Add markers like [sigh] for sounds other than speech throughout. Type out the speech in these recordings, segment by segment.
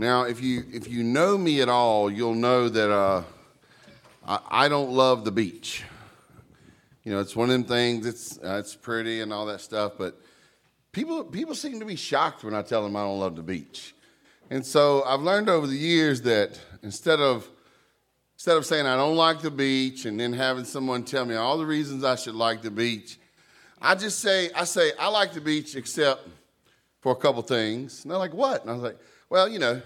Now, if you if you know me at all, you'll know that uh, I, I don't love the beach. You know, it's one of them things. It's uh, it's pretty and all that stuff, but people people seem to be shocked when I tell them I don't love the beach. And so I've learned over the years that instead of instead of saying I don't like the beach and then having someone tell me all the reasons I should like the beach, I just say I say I like the beach except for a couple things. And they're like, what? And I was like, well, you know,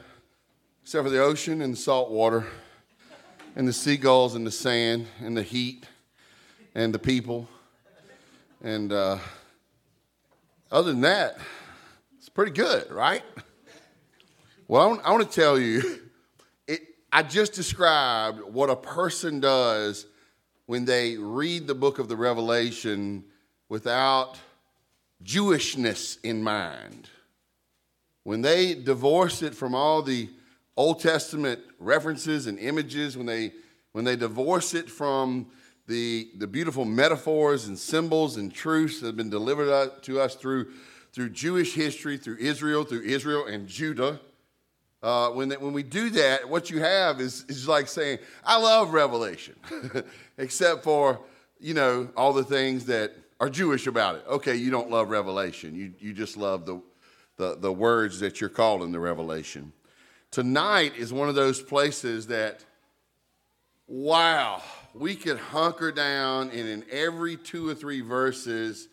except for the ocean and the salt water and the seagulls and the sand and the heat and the people. And uh, other than that, it's pretty good, right? Well, I want, to tell you, [laughs] it, I just described what a person does when they read the book of the Revelation without Jewishness in mind. When they divorce it from all the Old Testament references and images, when they, when they divorce it from the, the beautiful metaphors and symbols and truths that have been delivered to us through, through Jewish history, through Israel, through Israel and Judah. Uh, when, they, when we do that, what you have is, is like saying, I love Revelation, [laughs] except for, you know, all the things that are Jewish about it. Okay, you don't love Revelation. You, you just love the, the, the words that you're called in the Revelation. Tonight is one of those places that, wow, we could hunker down and in every two or three verses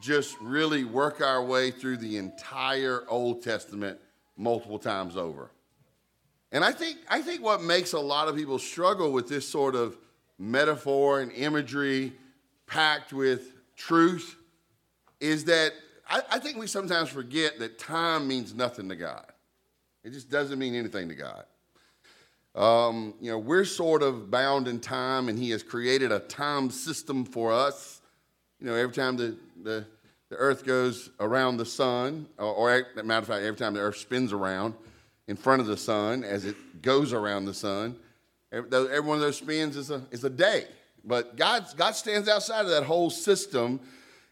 just really work our way through the entire Old Testament multiple times over. And I think, I think what makes a lot of people struggle with this sort of metaphor and imagery packed with truth is that I, I, think we sometimes forget that time means nothing to God. It just doesn't mean anything to God. Um, you know, we're sort of bound in time, and He has created a time system for us. You know, every time the, the, the earth goes around the sun, or, or matter of fact, every time the earth spins around in front of the sun as it goes around the sun, every, every one of those spins is a, is a day. But God, God stands outside of that whole system.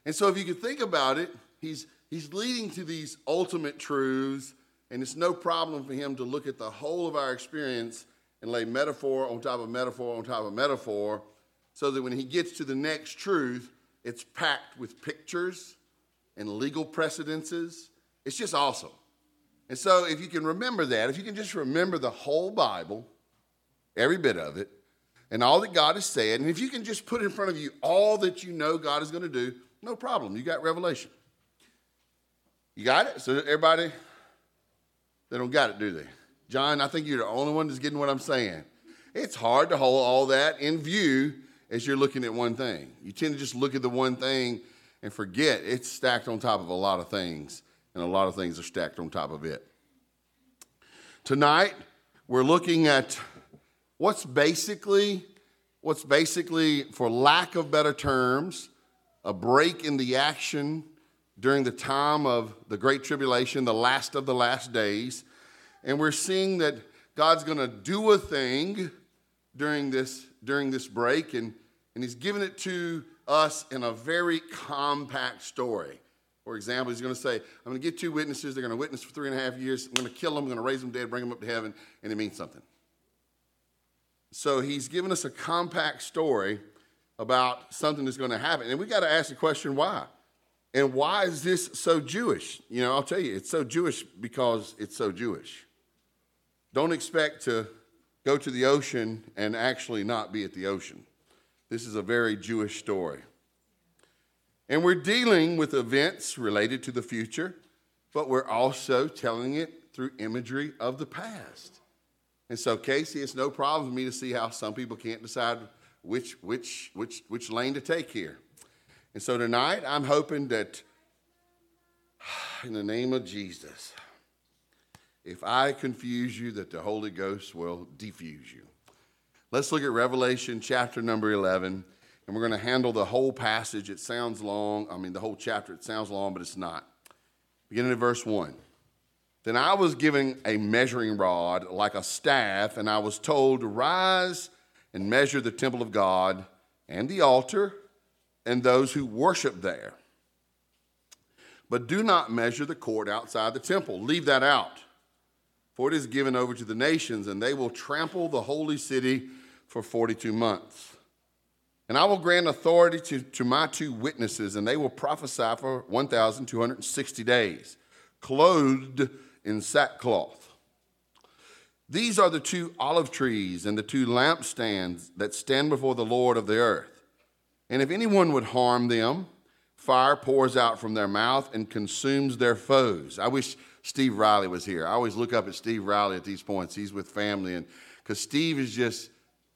And so if you could think about it, he's, he's leading to these ultimate truths, and it's no problem for him to look at the whole of our experience and lay metaphor on top of metaphor on top of metaphor, so that when he gets to the next truth, it's packed with pictures and legal precedences. It's just awesome. And so if you can remember that, if you can just remember the whole Bible, every bit of it, and all that God has said, and if you can just put in front of you all that you know God is going to do, no problem. You got revelation. You got it? So everybody, they don't got it, do they? John, I think you're the only one that's getting what I'm saying. It's hard to hold all that in view as you're looking at one thing. You tend to just look at the one thing and forget it's stacked on top of a lot of things, and a lot of things are stacked on top of it. Tonight, we're looking at what's basically, what's basically, for lack of better terms, a break in the action during the time of the Great Tribulation, the last of the last days. And we're seeing that God's going to do a thing during this, during this break, and, and He's given it to us in a very compact story. For example, He's going to say, I'm going to get two witnesses. They're going to witness for three and a half years. I'm going to kill them. I'm going to raise them dead, bring them up to heaven, and it means something. So He's given us a compact story about something that's going to happen. And we got to ask the question why? And why is this so Jewish? You know, I'll tell you, it's so Jewish because it's so Jewish. Don't expect to go to the ocean and actually not be at the ocean. This is a very Jewish story. And we're dealing with events related to the future, but we're also telling it through imagery of the past. And so, Casey, it's no problem for me to see how some people can't decide which, which, which, which lane to take here. And so tonight, I'm hoping that [sighs] in the name of Jesus, if I confuse you, that the Holy Ghost will defuse you. Let's look at Revelation chapter number 11, and we're going to handle the whole passage. It sounds long. I mean, the whole chapter, it sounds long, but it's not. Beginning at verse 1. Then I was given a measuring rod like a staff, and I was told, to Rise and measure the temple of God and the altar and those who worship there. But do not measure the court outside the temple. Leave that out. for it is given over to the nations, and they will trample the holy city for 42 months. And I will grant authority to, to my two witnesses, and they will prophesy for 1,260 days, clothed in sackcloth. These are the two olive trees and the two lampstands that stand before the Lord of the earth. And if anyone would harm them, fire pours out from their mouth and consumes their foes. I wish Steve Riley was here. I always look up at Steve Riley at these points. He's with family, and because Steve is just,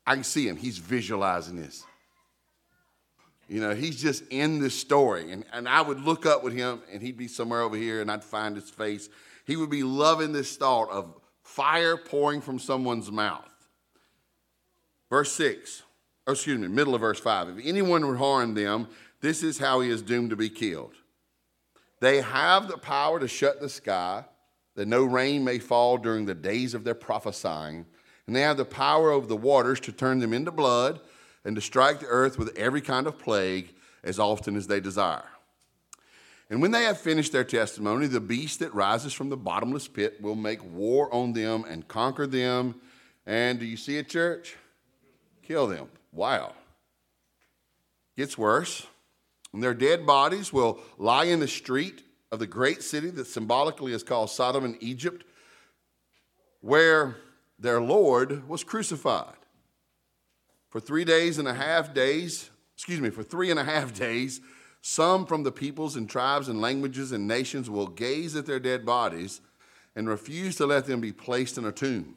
I can see him. He's visualizing this. You know, he's just in this story. And, and I would look up with him, and he'd be somewhere over here, and I'd find his face. He would be loving this thought of fire pouring from someone's mouth. Verse 6, oh, excuse me, middle of verse 5. If anyone would harm them, this is how he is doomed to be killed. They have the power to shut the sky, that no rain may fall during the days of their prophesying. And they have the power over the waters to turn them into blood and to strike the earth with every kind of plague as often as they desire. And when they have finished their testimony, the beast that rises from the bottomless pit will make war on them and conquer them. And do you see it, church? Kill them. Wow. Gets worse. And their dead bodies will lie in the street of the great city that symbolically is called Sodom and Egypt, where their Lord was crucified. For three days and a half days, excuse me, for three and a half [laughs] days, some from the peoples and tribes and languages and nations will gaze at their dead bodies and refuse to let them be placed in a tomb.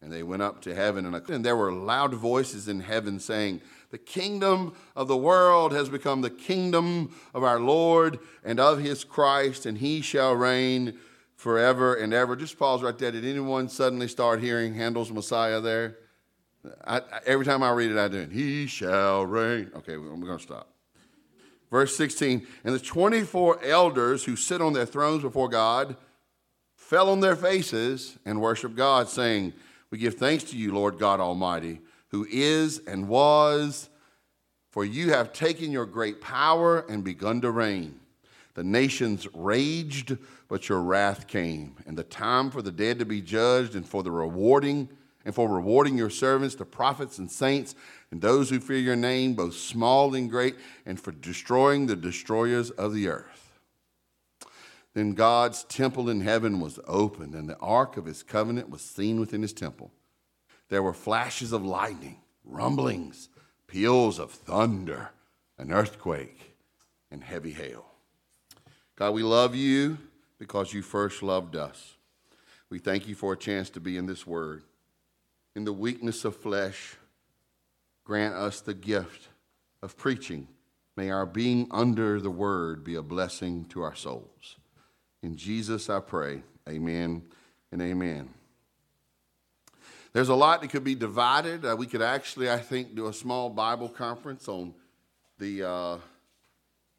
And they went up to heaven, and there were loud voices in heaven saying, the kingdom of the world has become the kingdom of our Lord and of his Christ, and he shall reign forever and ever. Just pause right there. Did anyone suddenly start hearing Handel's Messiah there? I, I, every time I read it, I do. He shall reign. Okay, we're going to stop. Verse 16 And the 24 elders who sit on their thrones before God fell on their faces and worshiped God, saying, We give thanks to you, Lord God Almighty who is and was, for you have taken your great power and begun to reign. The nations raged, but your wrath came, and the time for the dead to be judged, and for the rewarding, and for rewarding your servants, the prophets and saints, and those who fear your name, both small and great, and for destroying the destroyers of the earth. Then God's temple in heaven was opened, and the ark of his covenant was seen within his temple. There were flashes of lightning, rumblings, peals of thunder, an earthquake, and heavy hail. God, we love you because you first loved us. We thank you for a chance to be in this word. In the weakness of flesh, grant us the gift of preaching. May our being under the word be a blessing to our souls. In Jesus I pray. Amen and amen. There's a lot that could be divided. Uh, we could actually, I think, do a small Bible conference on the, uh,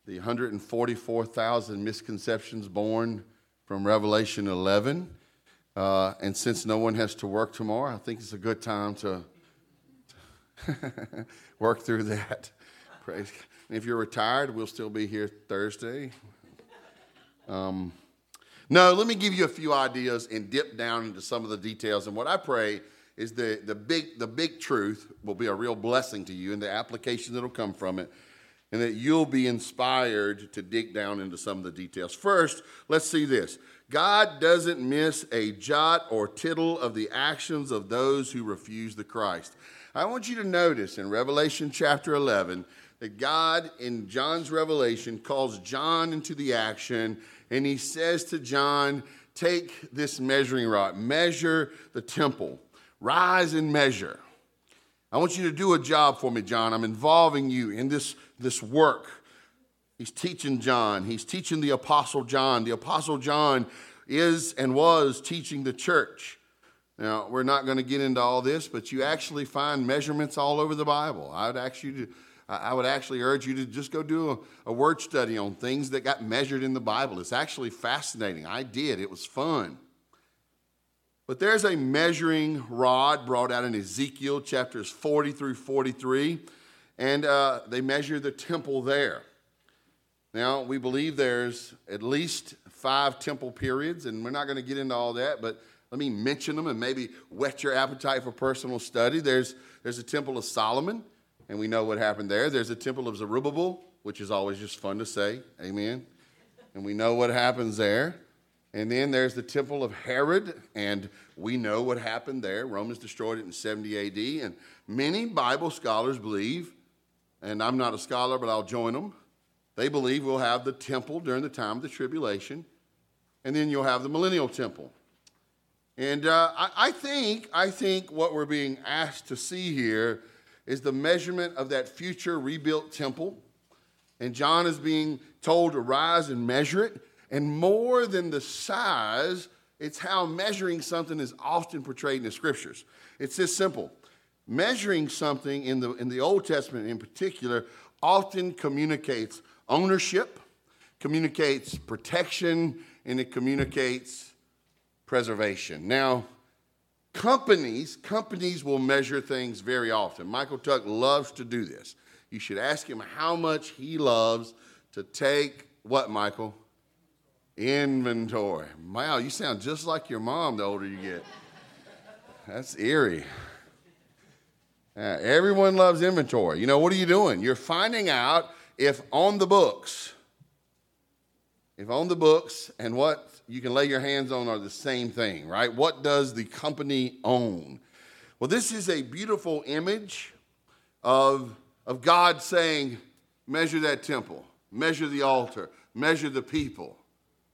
the 144,000 misconceptions born from Revelation 11. Uh, and since no one has to work tomorrow, I think it's a good time to [laughs] work through that. Praise. And if you're retired, we'll still be here Thursday. Um, no, let me give you a few ideas and dip down into some of the details. And what I pray is the, the, big, the big truth will be a real blessing to you and the application that'll come from it, and that you'll be inspired to dig down into some of the details. First, let's see this God doesn't miss a jot or tittle of the actions of those who refuse the Christ. I want you to notice in Revelation chapter 11 that God, in John's revelation, calls John into the action, and he says to John, Take this measuring rod, measure the temple Rise and measure. I want you to do a job for me, John. I'm involving you in this, this work. He's teaching John. He's teaching the Apostle John. The Apostle John is and was teaching the church. Now, we're not going to get into all this, but you actually find measurements all over the Bible. I would ask you to, I would actually urge you to just go do a, a word study on things that got measured in the Bible. It's actually fascinating. I did, it was fun. But there's a measuring rod brought out in Ezekiel chapters 40 through 43, and uh, they measure the temple there. Now, we believe there's at least five temple periods, and we're not going to get into all that, but let me mention them and maybe whet your appetite for personal study. There's, there's a temple of Solomon, and we know what happened there. There's a temple of Zerubbabel, which is always just fun to say. Amen. And we know what happens there. And then there's the temple of Herod, and we know what happened there. Romans destroyed it in 70 AD. And many Bible scholars believe, and I'm not a scholar, but I'll join them, they believe we'll have the temple during the time of the tribulation, and then you'll have the millennial temple. And uh, I, I, think, I think what we're being asked to see here is the measurement of that future rebuilt temple. And John is being told to rise and measure it. And more than the size, it's how measuring something is often portrayed in the scriptures. It's this simple. Measuring something in the, in the Old Testament in particular often communicates ownership, communicates protection, and it communicates preservation. Now, companies, companies will measure things very often. Michael Tuck loves to do this. You should ask him how much he loves to take what, Michael? Inventory. Wow, you sound just like your mom the older you get. That's eerie. Uh, everyone loves inventory. You know, what are you doing? You're finding out if on the books, if on the books and what you can lay your hands on are the same thing, right? What does the company own? Well, this is a beautiful image of, of God saying, measure that temple, measure the altar, measure the people,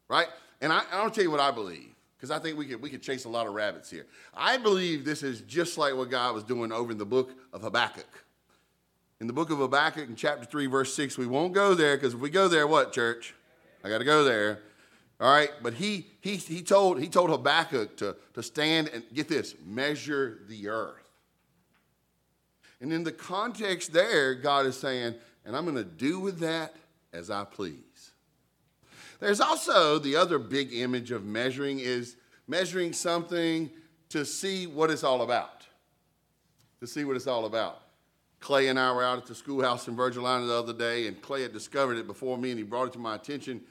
right? And I, I'll tell you what I believe, because I think we could, we could chase a lot of rabbits here. I believe this is just like what God was doing over in the book of Habakkuk. In the book of Habakkuk, in chapter 3, verse 6, we won't go there, because if we go there, what, church? I got to go there. All right, but he, he, he, told, he told Habakkuk to, to stand and get this measure the earth. And in the context there, God is saying, and I'm going to do with that as I please. There's also the other big image of measuring is measuring something to see what it's all about. To see what it's all about. Clay and I were out at the schoolhouse in Virgilina the other day, and Clay had discovered it before me, and he brought it to my attention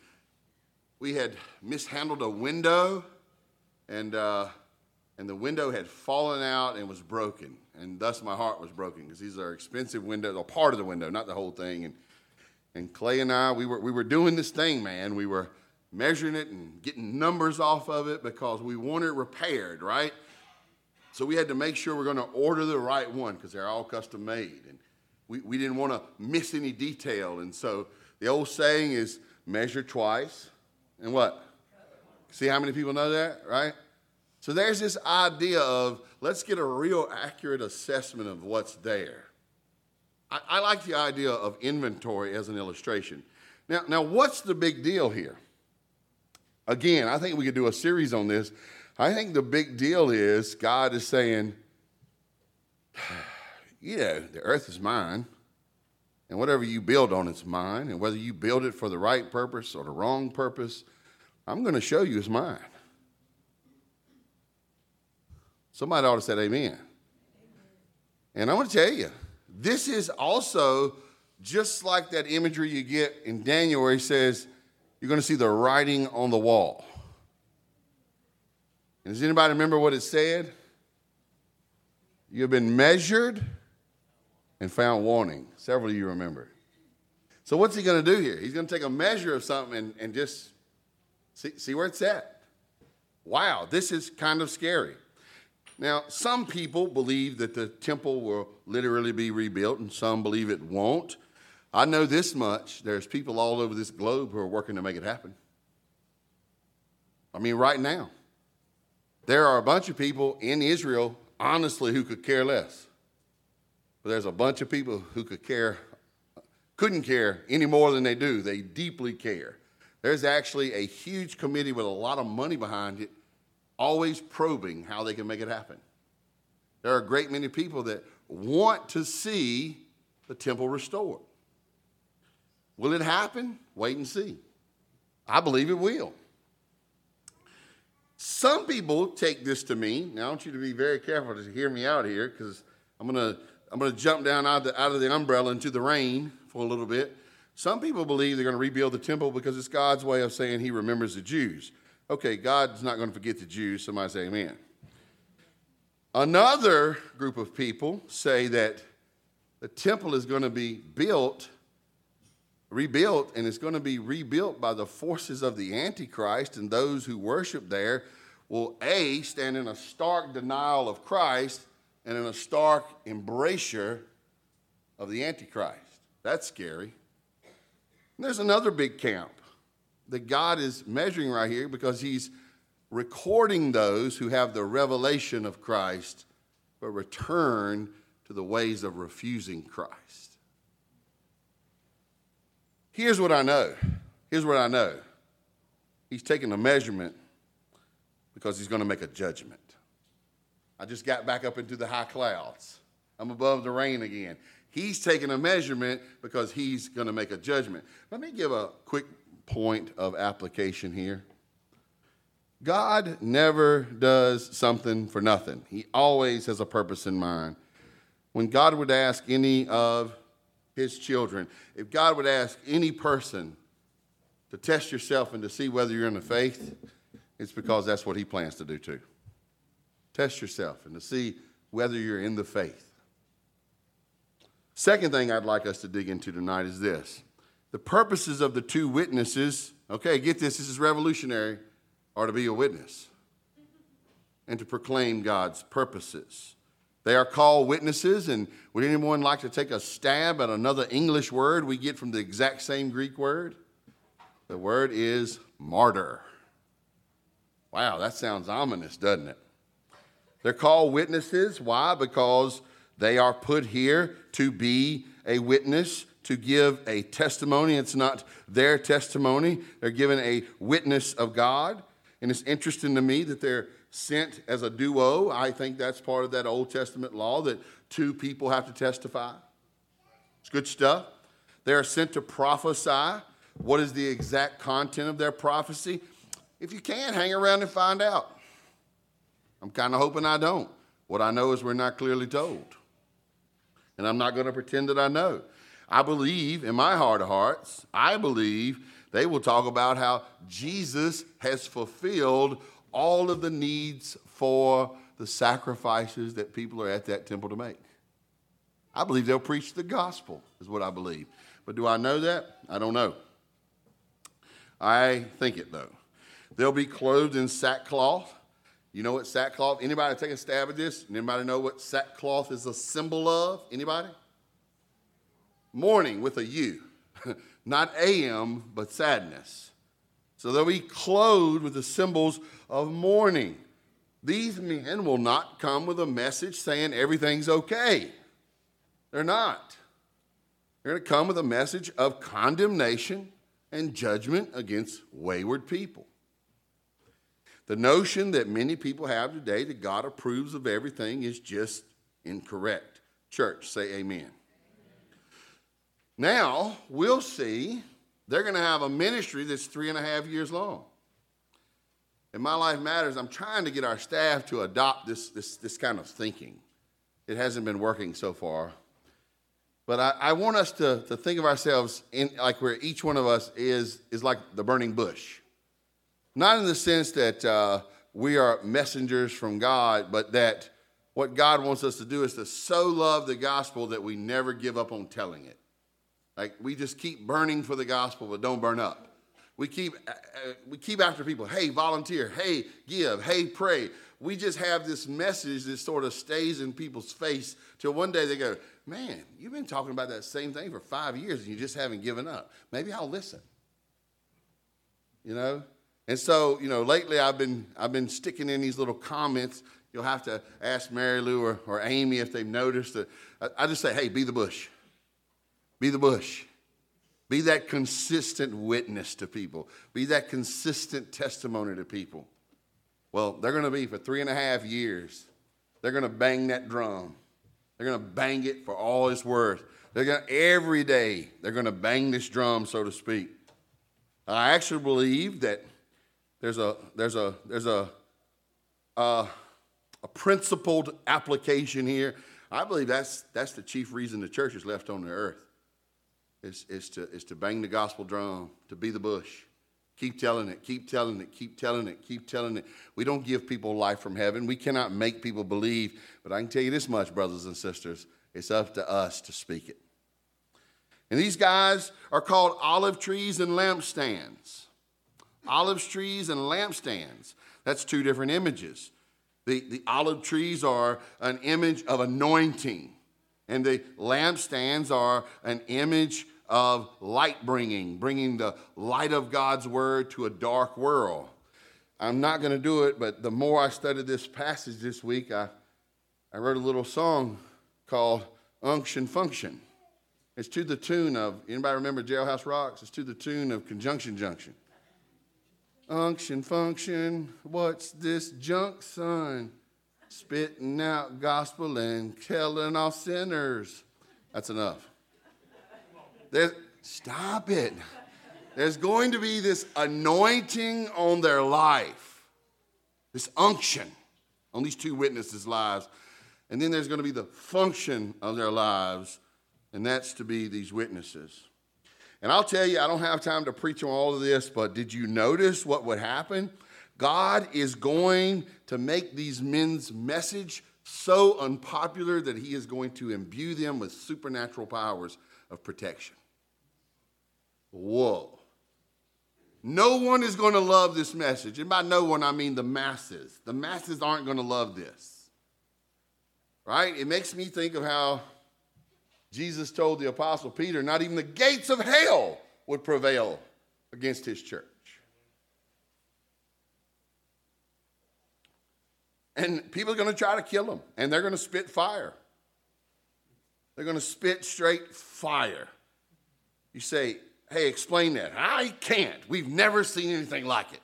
we had mishandled a window, and, uh, and the window had fallen out and was broken. And thus my heart was broken because these are expensive windows, or part of the window, not the whole thing. And, and Clay and I, we were, we were doing this thing, man. We were measuring it and getting numbers off of it because we wanted it repaired, right? So we had to make sure we're going to order the right one because they're all custom made. And we, we didn't want to miss any detail. And so the old saying is measure twice, and what? See how many people know that, right? So there's this idea of let's get a real accurate assessment of what's there. I, I, like the idea of inventory as an illustration. Now, now, what's the big deal here? Again, I think we could do a series on this. I think the big deal is God is saying, [sighs] know, the earth is mine, and whatever you build on it's mine, and whether you build it for the right purpose or the wrong purpose, I'm going to show you is mine. Somebody ought to say amen. And I want to tell you, this is also just like that imagery you get in Daniel where he says, you're going to see the writing on the wall. And does anybody remember what it said? You have been measured and found wanting. Several of you remember. So, what's he going to do here? He's going to take a measure of something and, and just See, see where it's at? Wow, this is kind of scary. Now, some people believe that the temple will literally be rebuilt, and some believe it won't. I know this much there's people all over this globe who are working to make it happen. I mean, right now, there are a bunch of people in Israel, honestly, who could care less. But there's a bunch of people who could care, couldn't care any more than they do. They deeply care There's actually a huge committee with a lot of money behind it, always probing how they can make it happen. There are a great many people that want to see the temple restored. Will it happen? Wait and see. I believe it will. Some people take this to mean, now I want you to be very careful to hear me out here because I'm going to I'm going to jump down out of, the, out of the umbrella into the rain for a little bit. Some people believe they're going to rebuild the temple because it's God's way of saying he remembers the Jews. Okay, God's not going to forget the Jews. Somebody say amen. Another group of people say that the temple is going to be built, rebuilt, and it's going to be rebuilt by the forces of the Antichrist, and those who worship there will A, stand in a stark denial of Christ and in a stark embrasure of the Antichrist. That's scary. And there's another big camp that God is measuring right here because he's recording those who have the revelation of Christ but return to the ways of refusing Christ. Here's what I know. Here's what I know. He's taking a measurement because he's going to make a judgment. I just got back up into the high clouds. I'm above the rain again. He's taking a measurement because he's going to make a judgment. Let me give a quick point of application here. God never does something for nothing, He always has a purpose in mind. When God would ask any of His children, if God would ask any person to test yourself and to see whether you're in the faith, it's because that's what He plans to do too. Test yourself and to see whether you're in the faith. Second thing I'd like us to dig into tonight is this the purposes of the two witnesses. Okay, get this, this is revolutionary, are to be a witness and to proclaim God's purposes. They are called witnesses, and would anyone like to take a stab at another English word we get from the exact same Greek word? The word is martyr. Wow, that sounds ominous, doesn't it? They're called witnesses. Why? Because they are put here to be a witness, to give a testimony. It's not their testimony, they're given a witness of God. And it's interesting to me that they're sent as a duo. I think that's part of that Old Testament law that two people have to testify. It's good stuff. They are sent to prophesy. What is the exact content of their prophecy? If you can, hang around and find out. I'm kind of hoping I don't. What I know is we're not clearly told. And I'm not going to pretend that I know. I believe in my heart of hearts, I believe they will talk about how Jesus has fulfilled all of the needs for the sacrifices that people are at that temple to make. I believe they'll preach the gospel, is what I believe. But do I know that? I don't know. I think it, though. They'll be clothed in sackcloth. You know what sackcloth? Anybody take a stab at this? Anybody know what sackcloth is a symbol of? Anybody? Mourning with a U. [laughs] Not AM, but sadness. So they'll be clothed with the symbols of mourning. These men will not come with a message saying everything's okay. They're not. They're going to come with a message of condemnation and judgment against wayward people. The notion that many people have today that God approves of everything is just incorrect. Church, say amen. Now, we'll see they're going to have a ministry that's three and a half years long. And My Life Matters, I'm trying to get our staff to adopt this, this, this kind of thinking. It hasn't been working so far. But I, I want us to, to think of ourselves in, like where each one of us is, is like the burning bush. Not in the sense that uh, we are messengers from God, but that what God wants us to do is to so love the gospel that we never give up on telling it. Like we just keep burning for the gospel, but don't burn up. We keep, uh, uh we keep after people. Hey, volunteer. Hey, give. Hey, pray. We just have this message that sort of stays in people's face till one day they go, Man, you've been talking about that same thing for five years and you just haven't given up. Maybe I'll listen. You know? And so, you know, lately I've been, I've been sticking in these little comments. You'll have to ask Mary Lou or, or Amy if they've noticed. That I, I just say, hey, be the bush. Be the bush. Be that consistent witness to people. Be that consistent testimony to people. Well, they're going to be for three and a half years. They're going to bang that drum. They're going to bang it for all it's worth. They're going to, every day, they're going to bang this drum, so to speak. I actually believe that there's a, there's a, there's a, a, a principled application here. I believe that's, that's the chief reason the church is left on the earth is, is, to, is to bang the gospel drum, to be the bush. Keep telling it, keep telling it, keep telling it, keep telling it. We don't give people life from heaven. We cannot make people believe. But I can tell you this much, brothers and sisters it's up to us to speak it. And these guys are called olive trees and lampstands. Olive trees and lampstands. That's two different images. The, the olive trees are an image of anointing, and the lampstands are an image of light bringing, bringing the light of God's word to a dark world. I'm not going to do it, but the more I studied this passage this week, I, I wrote a little song called Unction Function. It's to the tune of, anybody remember Jailhouse Rocks? It's to the tune of Conjunction Junction. Unction Function, what's this junk, son? Spitting out gospel and killing off sinners. That's enough. Stop it. There's going to be this anointing on their life, this unction on these two witnesses' lives. And then there's going to be the function of their lives, and that's to be these witnesses. And I'll tell you, I don't have time to preach on all of this, but did you notice what would happen? God is going to make these men's message so unpopular that he is going to imbue them with supernatural powers of protection. Whoa. No one is going to love this message. And by no one, I mean the masses. The masses aren't going to love this. Right? It makes me think of how Jesus told the Apostle Peter, not even the gates of hell would prevail against his church. And people are going to try to kill him, and they're going to spit fire. They're going to spit straight fire. You say, Hey, explain that. I can't. We've never seen anything like it.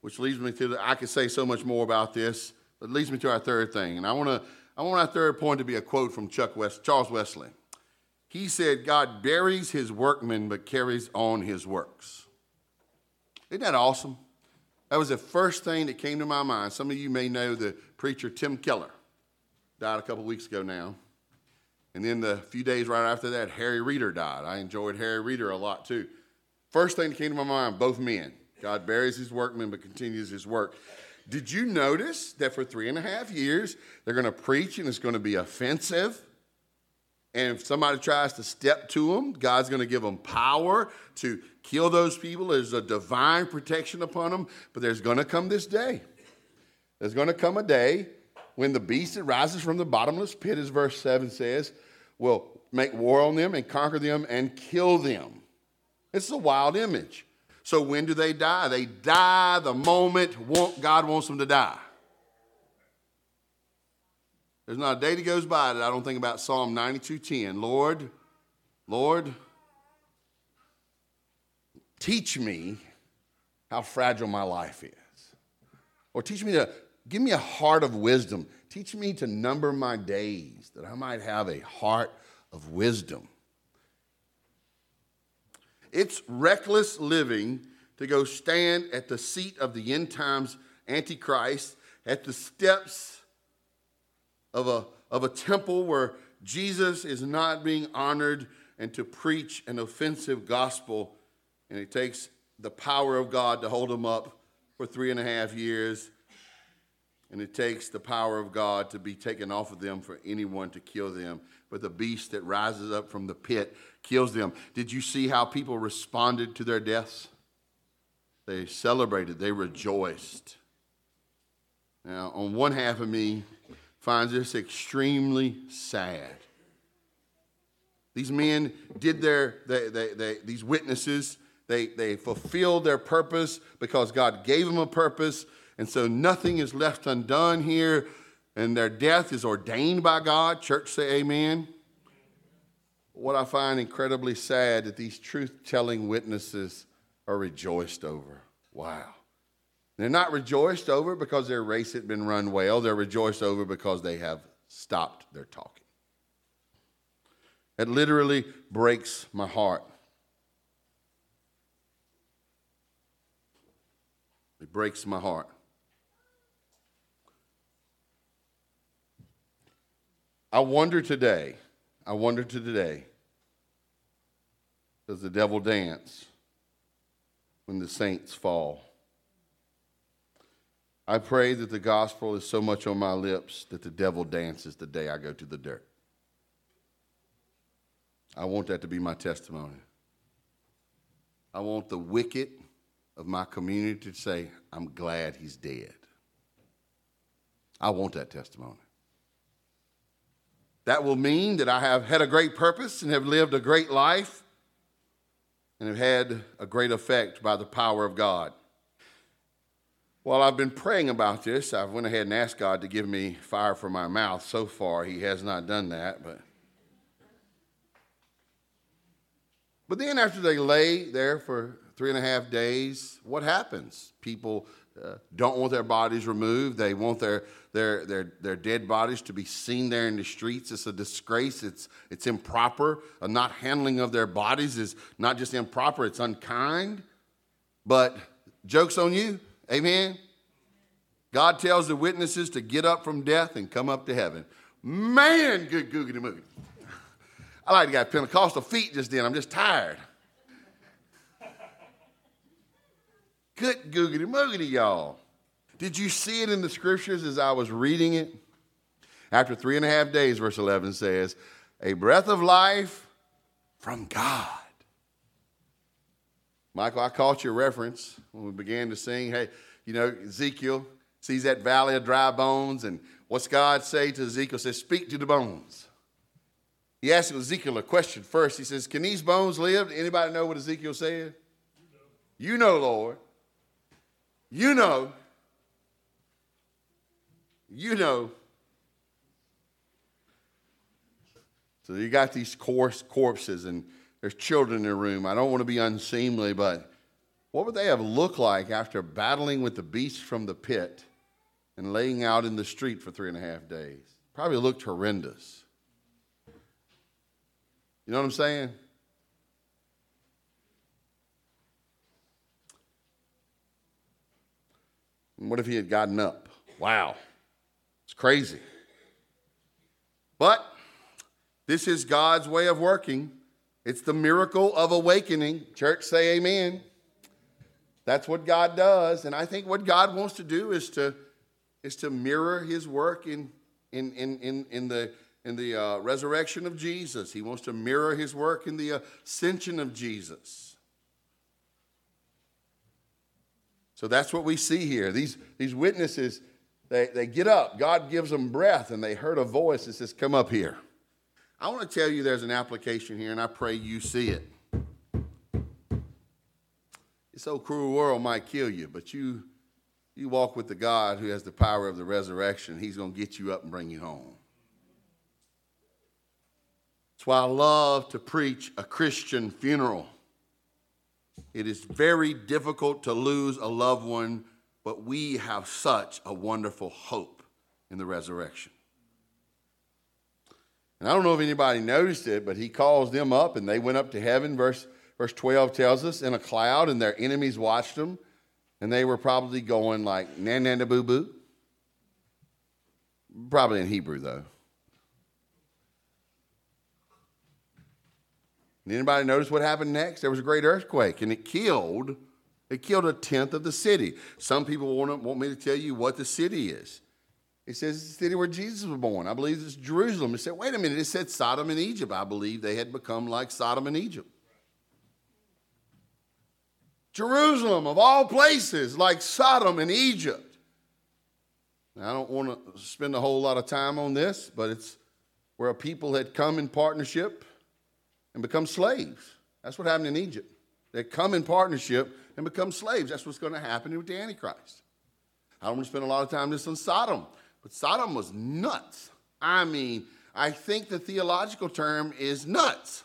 Which leads me to the, I could say so much more about this, it leads me to our third thing. And I want to I want our third point to be a quote from Chuck West, Charles Wesley. He said, God buries his workmen but carries on his works. Isn't that awesome? That was the first thing that came to my mind. Some of you may know the preacher Tim Keller, died a couple weeks ago now. And then the few days right after that, Harry Reeder died. I enjoyed Harry Reeder a lot too. First thing that came to my mind, both men. God buries his workmen but continues his work. Did you notice that for three and a half years, they're going to preach and it's going to be offensive? And if somebody tries to step to them, God's going to give them power to kill those people. There's a divine protection upon them. But there's going to come this day. There's going to come a day when the beast that rises from the bottomless pit, as verse 7 says, will make war on them and conquer them and kill them. It's a wild image. So when do they die? They die the moment God wants them to die. There's not a day that goes by that I don't think about Psalm 92:10. Lord, Lord, teach me how fragile my life is. Or teach me to give me a heart of wisdom. Teach me to number my days that I might have a heart of wisdom. It's reckless living to go stand at the seat of the end times Antichrist, at the steps of a, of a temple where Jesus is not being honored, and to preach an offensive gospel. And it takes the power of God to hold him up for three and a half years. And it takes the power of God to be taken off of them for anyone to kill them but the beast that rises up from the pit kills them. Did you see how people responded to their deaths? They celebrated, they rejoiced. Now, on one half of me finds this extremely sad. These men did their, they, they, they, these witnesses, they, they fulfilled their purpose because God gave them a purpose. And so nothing is left undone here and their death is ordained by God. Church say amen. what I find incredibly sad that these truth telling witnesses are rejoiced over. Wow. They're not rejoiced over because their race had been run well. They're rejoiced over because they have stopped their talking. It literally breaks my heart. It breaks my heart. I wonder today, I wonder to today, does the devil dance when the saints fall? I pray that the gospel is so much on my lips that the devil dances the day I go to the dirt. I want that to be my testimony. I want the wicked of my community to say, I'm glad he's dead. I want that testimony. That will mean that I have had a great purpose and have lived a great life and have had a great effect by the power of God. While I've been praying about this, I've went ahead and asked God to give me fire for my mouth. So far, He has not done that, but. But then, after they lay there for three and a half days, what happens? People uh, don't want their bodies removed. They want their, their, their, their dead bodies to be seen there in the streets. It's a disgrace. It's, it's improper. A not handling of their bodies is not just improper, it's unkind. But joke's on you. Amen. God tells the witnesses to get up from death and come up to heaven. Man, good googly moogity. I like to got Pentecostal feet just then. I'm just tired. Good googity moogity, y'all. Did you see it in the scriptures as I was reading it? After three and a half days, verse 11 says, a breath of life from God. Michael, I caught your reference when we began to sing. Hey, you know, Ezekiel sees that valley of dry bones, and what's God say to Ezekiel? Says, Speak to the bones. He asked Ezekiel a question first. He says, Can these bones live? Anybody know what Ezekiel said? You know, you know Lord. You know. You know. So you got these coarse corpses and there's children in the room. I don't want to be unseemly, but what would they have looked like after battling with the beast from the pit and laying out in the street for three and a half days? Probably looked horrendous. You know what I'm saying? What if he had gotten up? Wow. It's crazy. But this is God's way of working. It's the miracle of awakening. Church, say amen. That's what God does. And I think what God wants to do is to, is to mirror his work in, in, in, in, in the, in the uh, resurrection of Jesus. He wants to mirror his work in the ascension of Jesus. So that's what we see here. These, these witnesses, they, they get up. God gives them breath, and they heard a voice that says, Come up here. I want to tell you there's an application here, and I pray you see it. This old cruel world might kill you, but you, you walk with the God who has the power of the resurrection. He's going to get you up and bring you home. That's why I love to preach a Christian funeral. It is very difficult to lose a loved one, but we have such a wonderful hope in the resurrection. And I don't know if anybody noticed it, but he calls them up and they went up to heaven. Verse, verse 12 tells us in a cloud, and their enemies watched them. And they were probably going like, na na na boo boo. Probably in Hebrew, though. Anybody notice what happened next? There was a great earthquake, and it killed, it killed a tenth of the city. Some people want, want me to tell you what the city is. It says it's the city where Jesus was born. I believe it's Jerusalem. It said, wait a minute, it said Sodom and Egypt. I believe they had become like Sodom and Egypt. Jerusalem, of all places, like Sodom and Egypt. Now, I don't want to spend a whole lot of time on this, but it's where a people had come in partnership and become slaves. That's what happened in Egypt. They come in partnership and become slaves. That's what's going to happen with the Antichrist. I don't want to spend a lot of time just on Sodom, but Sodom was nuts. I mean, I think the theological term is nuts.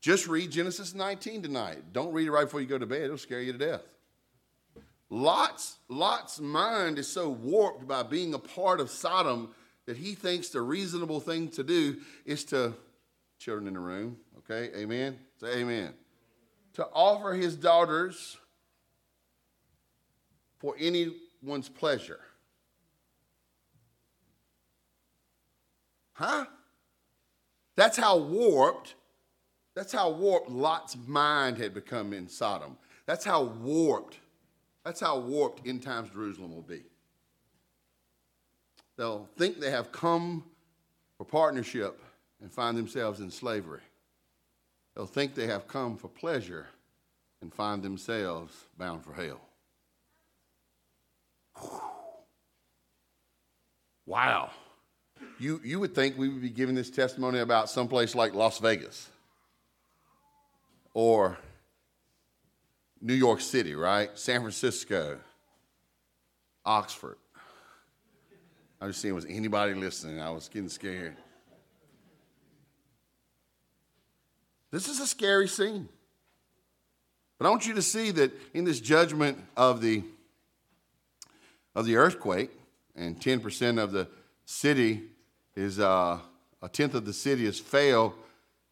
Just read Genesis 19 tonight. Don't read it right before you go to bed, it'll scare you to death. Lot's, Lot's mind is so warped by being a part of Sodom that he thinks the reasonable thing to do is to, children in the room, okay, amen? Say amen. To offer his daughters for anyone's pleasure. Huh? That's how warped, that's how warped Lot's mind had become in Sodom. That's how warped, that's how warped end times Jerusalem will be. They'll think they have come for partnership and find themselves in slavery. They'll think they have come for pleasure and find themselves bound for hell. Wow. You, you would think we would be giving this testimony about someplace like Las Vegas or New York City, right? San Francisco, Oxford. I was seeing was anybody listening. I was getting scared. This is a scary scene. But I want you to see that in this judgment of the of the earthquake, and 10% of the city is uh, a tenth of the city is failed.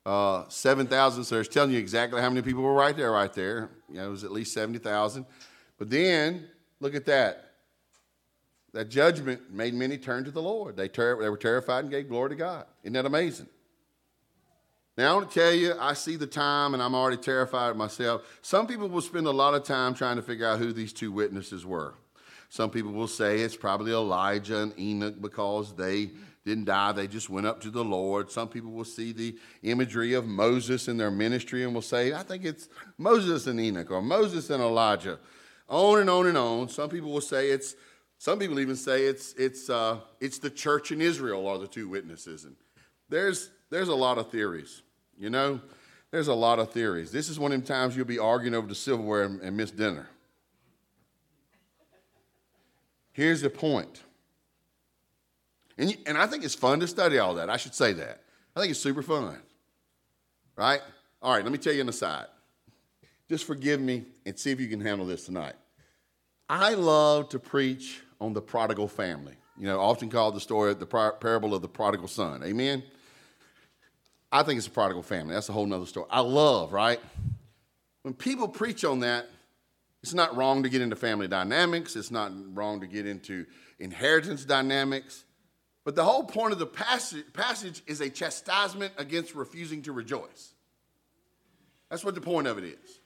Uh, 7,000, so it's telling you exactly how many people were right there, right there. You know, it was at least 70,000. But then, look at that. That judgment made many turn to the Lord. They, ter- they were terrified and gave glory to God. Isn't that amazing? Now, I want to tell you, I see the time and I'm already terrified of myself. Some people will spend a lot of time trying to figure out who these two witnesses were. Some people will say it's probably Elijah and Enoch because they didn't die, they just went up to the Lord. Some people will see the imagery of Moses in their ministry and will say, I think it's Moses and Enoch or Moses and Elijah. On and on and on. Some people will say it's, some people even say it's, it's, uh, it's the church in Israel are the two witnesses. And there's, there's a lot of theories, you know? There's a lot of theories. This is one of them times you'll be arguing over the silverware and, and miss dinner. Here's the point. And, you, and I think it's fun to study all that. I should say that. I think it's super fun. Right? All right, let me tell you an aside. Just forgive me and see if you can handle this tonight. I love to preach on the prodigal family. You know, often called the story, of the parable of the prodigal son. Amen? I think it's a prodigal family. That's a whole nother story. I love, right? When people preach on that, it's not wrong to get into family dynamics, it's not wrong to get into inheritance dynamics. But the whole point of the passage, passage is a chastisement against refusing to rejoice. That's what the point of it is.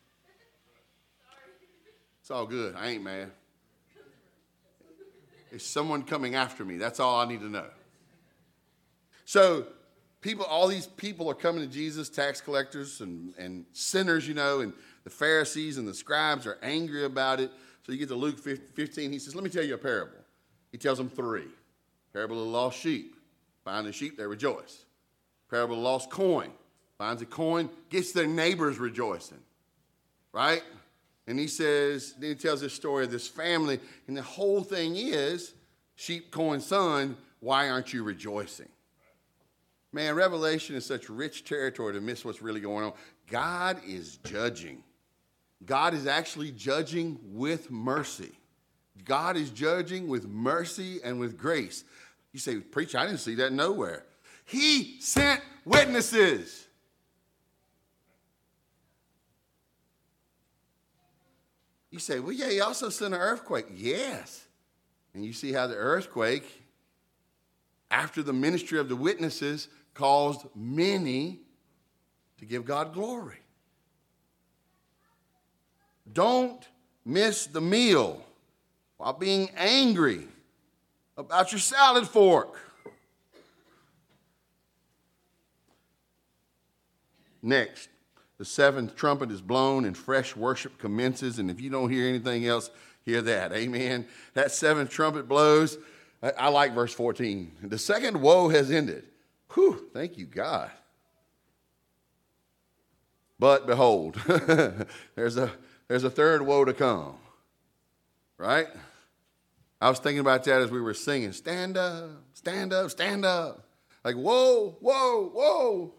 It's all good. I ain't mad. It's someone coming after me. That's all I need to know. So, people, all these people are coming to Jesus, tax collectors and, and sinners, you know, and the Pharisees and the scribes are angry about it. So you get to Luke 15, he says, Let me tell you a parable. He tells them three parable of the lost sheep. Find the sheep, they rejoice. Parable of the lost coin. Finds a coin, gets their neighbors rejoicing. Right? And he says, then he tells this story of this family, and the whole thing is sheep, coin, son, why aren't you rejoicing? Man, Revelation is such rich territory to miss what's really going on. God is judging. God is actually judging with mercy. God is judging with mercy and with grace. You say, Preach, I didn't see that nowhere. He sent witnesses. You say, Well, yeah, he also sent an earthquake. Yes. And you see how the earthquake, after the ministry of the witnesses, caused many to give God glory. Don't miss the meal while being angry about your salad fork. Next, the seventh trumpet is blown and fresh worship commences. And if you don't hear anything else, hear that. Amen. That seventh trumpet blows. I, like verse 14. The second woe has ended. Whew, thank you, God. But behold, [laughs] there's a there's a third woe to come. Right? I was thinking about that as we were singing. Stand up, stand up, stand up. Like, whoa, whoa, whoa.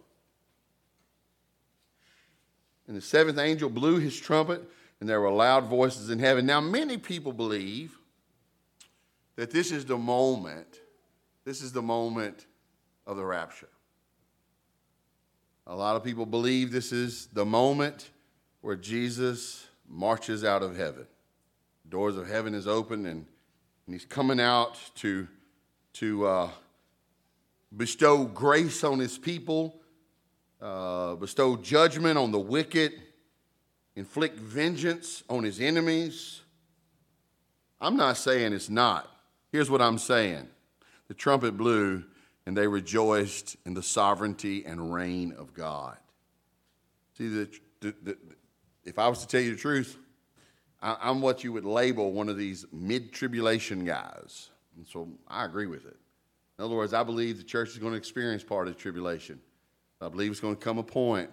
And the seventh angel blew his trumpet, and there were loud voices in heaven. Now, many people believe that this is the moment, this is the moment of the rapture. A lot of people believe this is the moment where Jesus marches out of heaven. doors of heaven is open, and, and he's coming out to, to uh, bestow grace on his people, uh, bestow judgment on the wicked, inflict vengeance on his enemies. I'm not saying it's not. Here's what I'm saying the trumpet blew, and they rejoiced in the sovereignty and reign of God. See, the, the, the, if I was to tell you the truth, I, I'm what you would label one of these mid tribulation guys. And so I agree with it. In other words, I believe the church is going to experience part of the tribulation. I believe it's going to come a point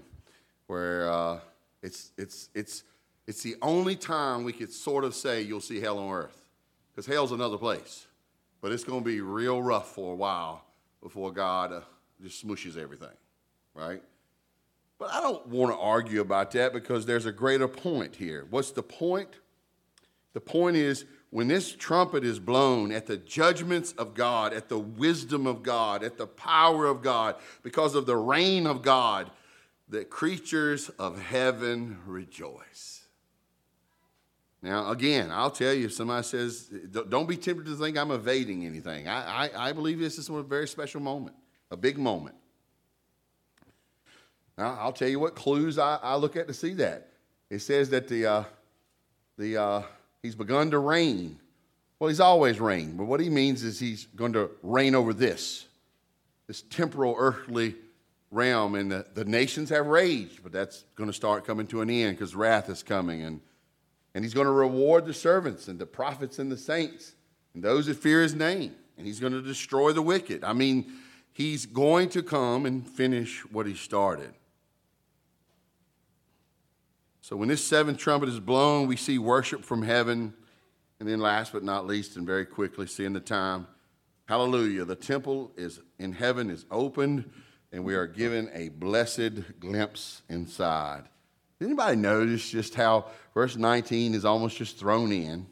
where uh, it's, it's, it's, it's the only time we could sort of say you'll see hell on earth. Because hell's another place. But it's going to be real rough for a while before God uh, just smooshes everything, right? But I don't want to argue about that because there's a greater point here. What's the point? The point is when this trumpet is blown at the judgments of God, at the wisdom of God, at the power of God, because of the reign of God, the creatures of heaven rejoice. Now, again, I'll tell you, if somebody says, don't be tempted to think I'm evading anything. I, I, I believe this is a very special moment, a big moment. Now, I'll tell you what clues I, I look at to see that. It says that the, uh, the, uh, he's begun to reign. Well, he's always reigned, but what he means is he's going to reign over this, this temporal earthly realm. And the, the nations have raged, but that's going to start coming to an end because wrath is coming. And, and he's going to reward the servants and the prophets and the saints and those that fear his name. And he's going to destroy the wicked. I mean, he's going to come and finish what he started. So when this seventh trumpet is blown, we see worship from heaven. And then, last but not least, and very quickly, seeing the time, hallelujah, the temple is in heaven is opened, and we are given a blessed glimpse inside. Anybody notice just how verse 19 is almost just thrown in?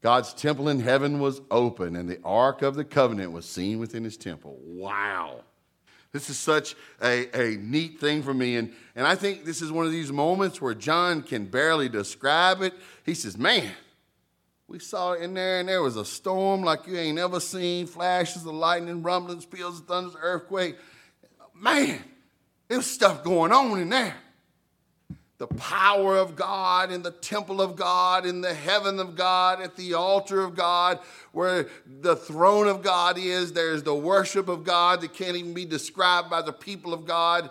God's temple in heaven was open, and the ark of the covenant was seen within his temple. Wow. This is such a, a neat thing for me. And, and I think this is one of these moments where John can barely describe it. He says, Man, we saw it in there, and there was a storm like you ain't ever seen flashes of lightning, rumblings, peals of thunder, earthquake. Man, there's stuff going on in there the power of God in the temple of God, in the heaven of God, at the altar of God, where the throne of God is. There's the worship of God that can't even be described by the people of God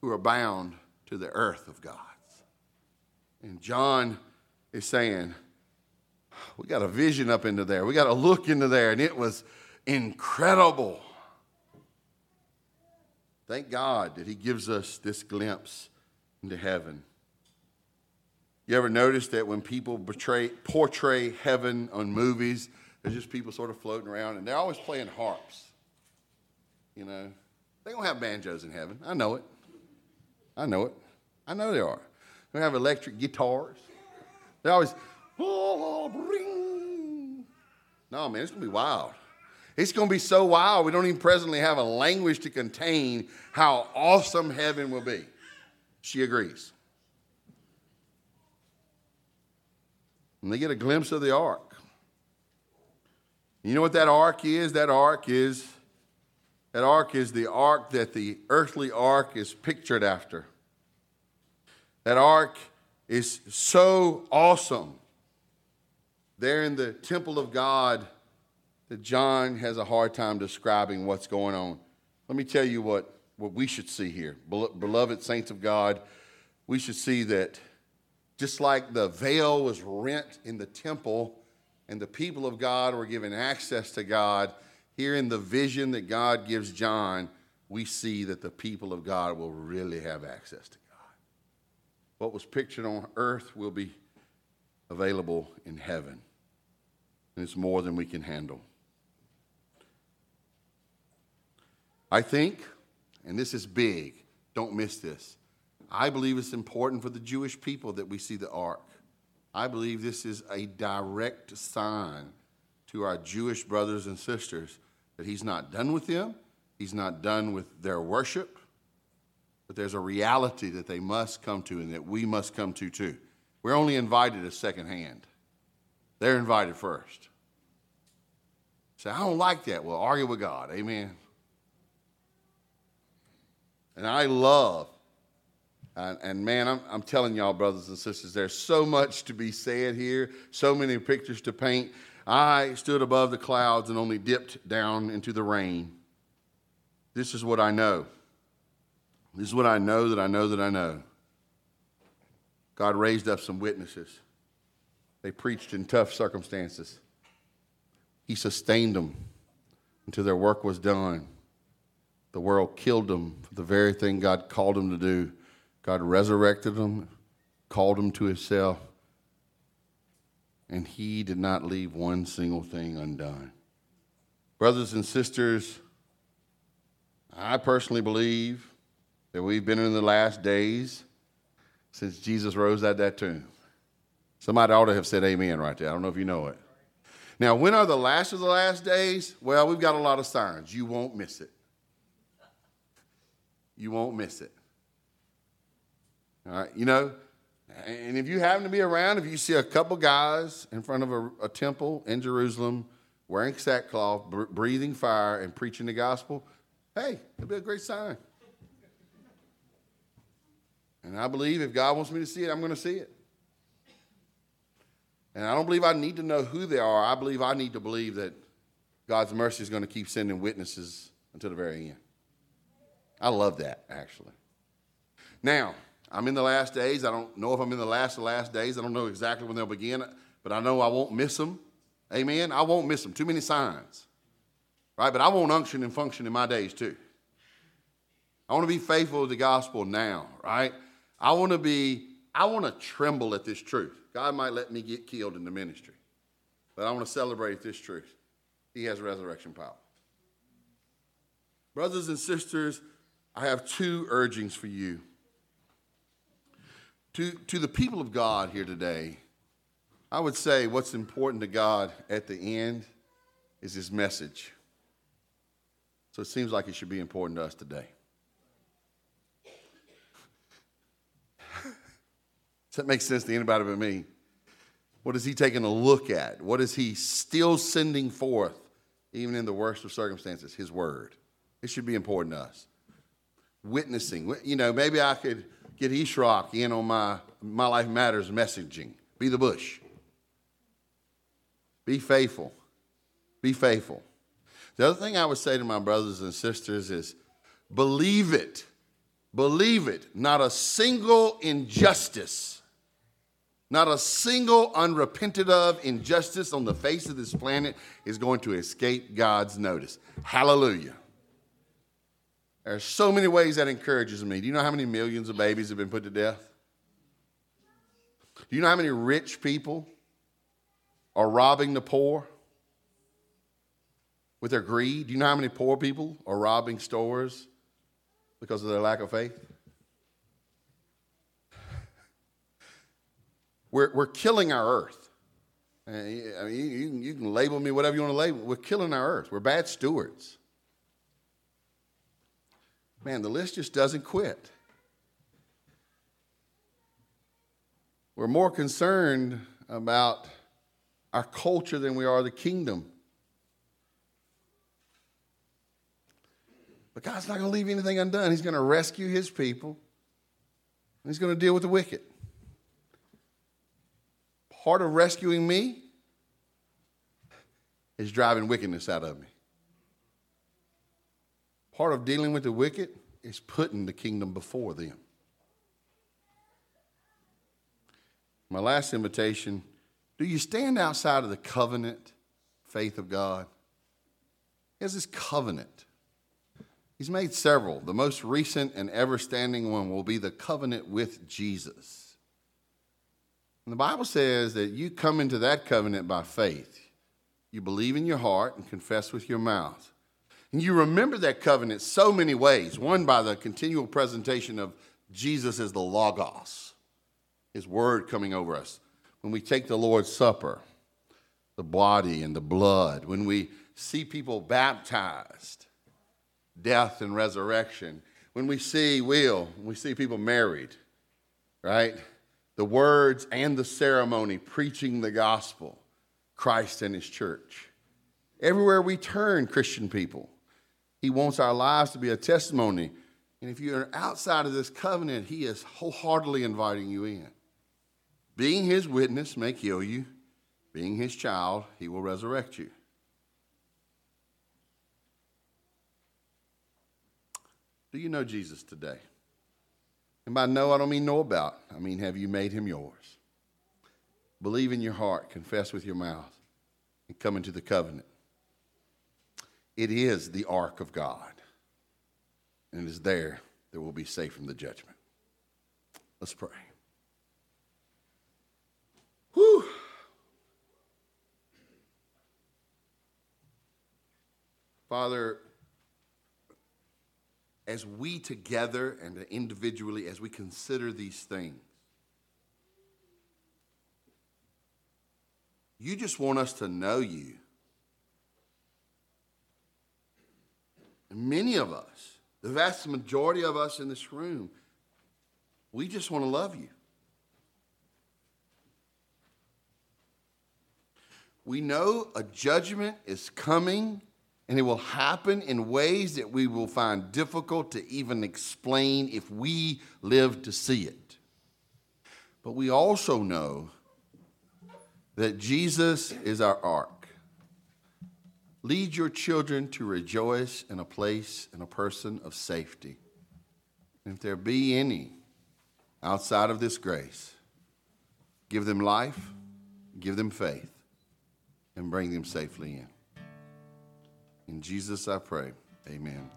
who are bound to the earth of God. And John is saying, we got a vision up into there. We got a look into there, and it was incredible. Thank God that He gives us this glimpse into heaven. You ever notice that when people portray heaven on movies, there's just people sort of floating around and they're always playing harps? You know, they don't have banjos in heaven. I know it. I know it. I know they are. They have electric guitars. They're always, oh, bring. No, man, it's going to be wild. It's going to be so wild, we don't even presently have a language to contain how awesome heaven will be. She agrees. And they get a glimpse of the ark. You know what that ark is? That ark is that ark is the ark that the earthly ark is pictured after. That ark is so awesome. There in the temple of God that John has a hard time describing what's going on. Let me tell you what what we should see here. Beloved saints of God, we should see that just like the veil was rent in the temple and the people of God were given access to God, here in the vision that God gives John, we see that the people of God will really have access to God. What was pictured on earth will be available in heaven, and it's more than we can handle. I think, and this is big, don't miss this. I believe it's important for the Jewish people that we see the ark. I believe this is a direct sign to our Jewish brothers and sisters that he's not done with them, he's not done with their worship, but there's a reality that they must come to and that we must come to too. We're only invited as second hand, they're invited first. Say, I don't like that. Well, argue with God. Amen. And I love, and, and man, I'm, I'm telling y'all, brothers and sisters, there's so much to be said here, so many pictures to paint. I stood above the clouds and only dipped down into the rain. This is what I know. This is what I know that I know that I know. God raised up some witnesses. They preached in tough circumstances. He sustained them until their work was done. The world killed him for the very thing God called him to do. God resurrected him, called him to Himself, and He did not leave one single thing undone. Brothers and sisters, I personally believe that we've been in the last days since Jesus rose out that tomb. Somebody ought to have said amen right there. I don't know if you know it. Now, when are the last of the last days? Well, we've got a lot of signs. You won't miss it. You won't miss it. All right, you know, and if you happen to be around, if you see a couple guys in front of a, a temple in Jerusalem wearing sackcloth, breathing fire, and preaching the gospel, hey, it'll be a great sign. And I believe if God wants me to see it, I'm going to see it. And I don't believe I need to know who they are. I believe I need to believe that God's mercy is going to keep sending witnesses until the very end. I love that, actually. Now, I'm in the last days. I don't know if I'm in the last of last days. I don't know exactly when they'll begin, but I know I won't miss them. Amen. I won't miss them. Too many signs. Right? But I won't unction and function in my days too. I want to be faithful to the gospel now, right? I want to be, I want to tremble at this truth. God might let me get killed in the ministry, but I want to celebrate this truth. He has resurrection power. Brothers and sisters, I have two urgings for you. To, to the people of God here today, I would say what's important to God at the end is his message. So it seems like it should be important to us today. Does that make sense to anybody but me? What is he taking a look at? What is he still sending forth, even in the worst of circumstances? His word. It should be important to us. Witnessing. You know, maybe I could get East Rock in on my My Life Matters messaging. Be the bush. Be faithful. Be faithful. The other thing I would say to my brothers and sisters is believe it. Believe it. Not a single injustice not a single unrepented of injustice on the face of this planet is going to escape God's notice. Hallelujah. There are so many ways that encourages me. Do you know how many millions of babies have been put to death? Do you know how many rich people are robbing the poor with their greed? Do you know how many poor people are robbing stores because of their lack of faith? We're, we're killing our earth. Uh, I mean, you, you can label me whatever you want to label. We're killing our earth. We're bad stewards. Man, the list just doesn't quit. We're more concerned about our culture than we are the kingdom. But God's not going to leave anything undone. He's going to rescue his people, and He's going to deal with the wicked part of rescuing me is driving wickedness out of me. Part of dealing with the wicked is putting the kingdom before them. My last invitation do you stand outside of the covenant faith of God? He has this covenant. He's made several. The most recent and ever standing one will be the covenant with Jesus. And the Bible says that you come into that covenant by faith. You believe in your heart and confess with your mouth. And you remember that covenant so many ways. One, by the continual presentation of Jesus as the Logos, his word coming over us. When we take the Lord's Supper, the body and the blood, when we see people baptized, death and resurrection, when we see will, when we see people married, right? The words and the ceremony preaching the gospel, Christ and his church. Everywhere we turn, Christian people, he wants our lives to be a testimony. And if you're outside of this covenant, he is wholeheartedly inviting you in. Being his witness may kill you, being his child, he will resurrect you. Do you know Jesus today? And by know, I don't mean know about. I mean, have you made him yours? Believe in your heart, confess with your mouth, and come into the covenant. It is the ark of God, and it is there that we'll be safe from the judgment. Let's pray. Whew. Father, as we together and individually, as we consider these things, you just want us to know you. Many of us, the vast majority of us in this room, we just want to love you. We know a judgment is coming and it will happen in ways that we will find difficult to even explain if we live to see it. But we also know that Jesus is our ark. Lead your children to rejoice in a place and a person of safety. If there be any outside of this grace, give them life, give them faith, and bring them safely in. In Jesus I pray. Amen.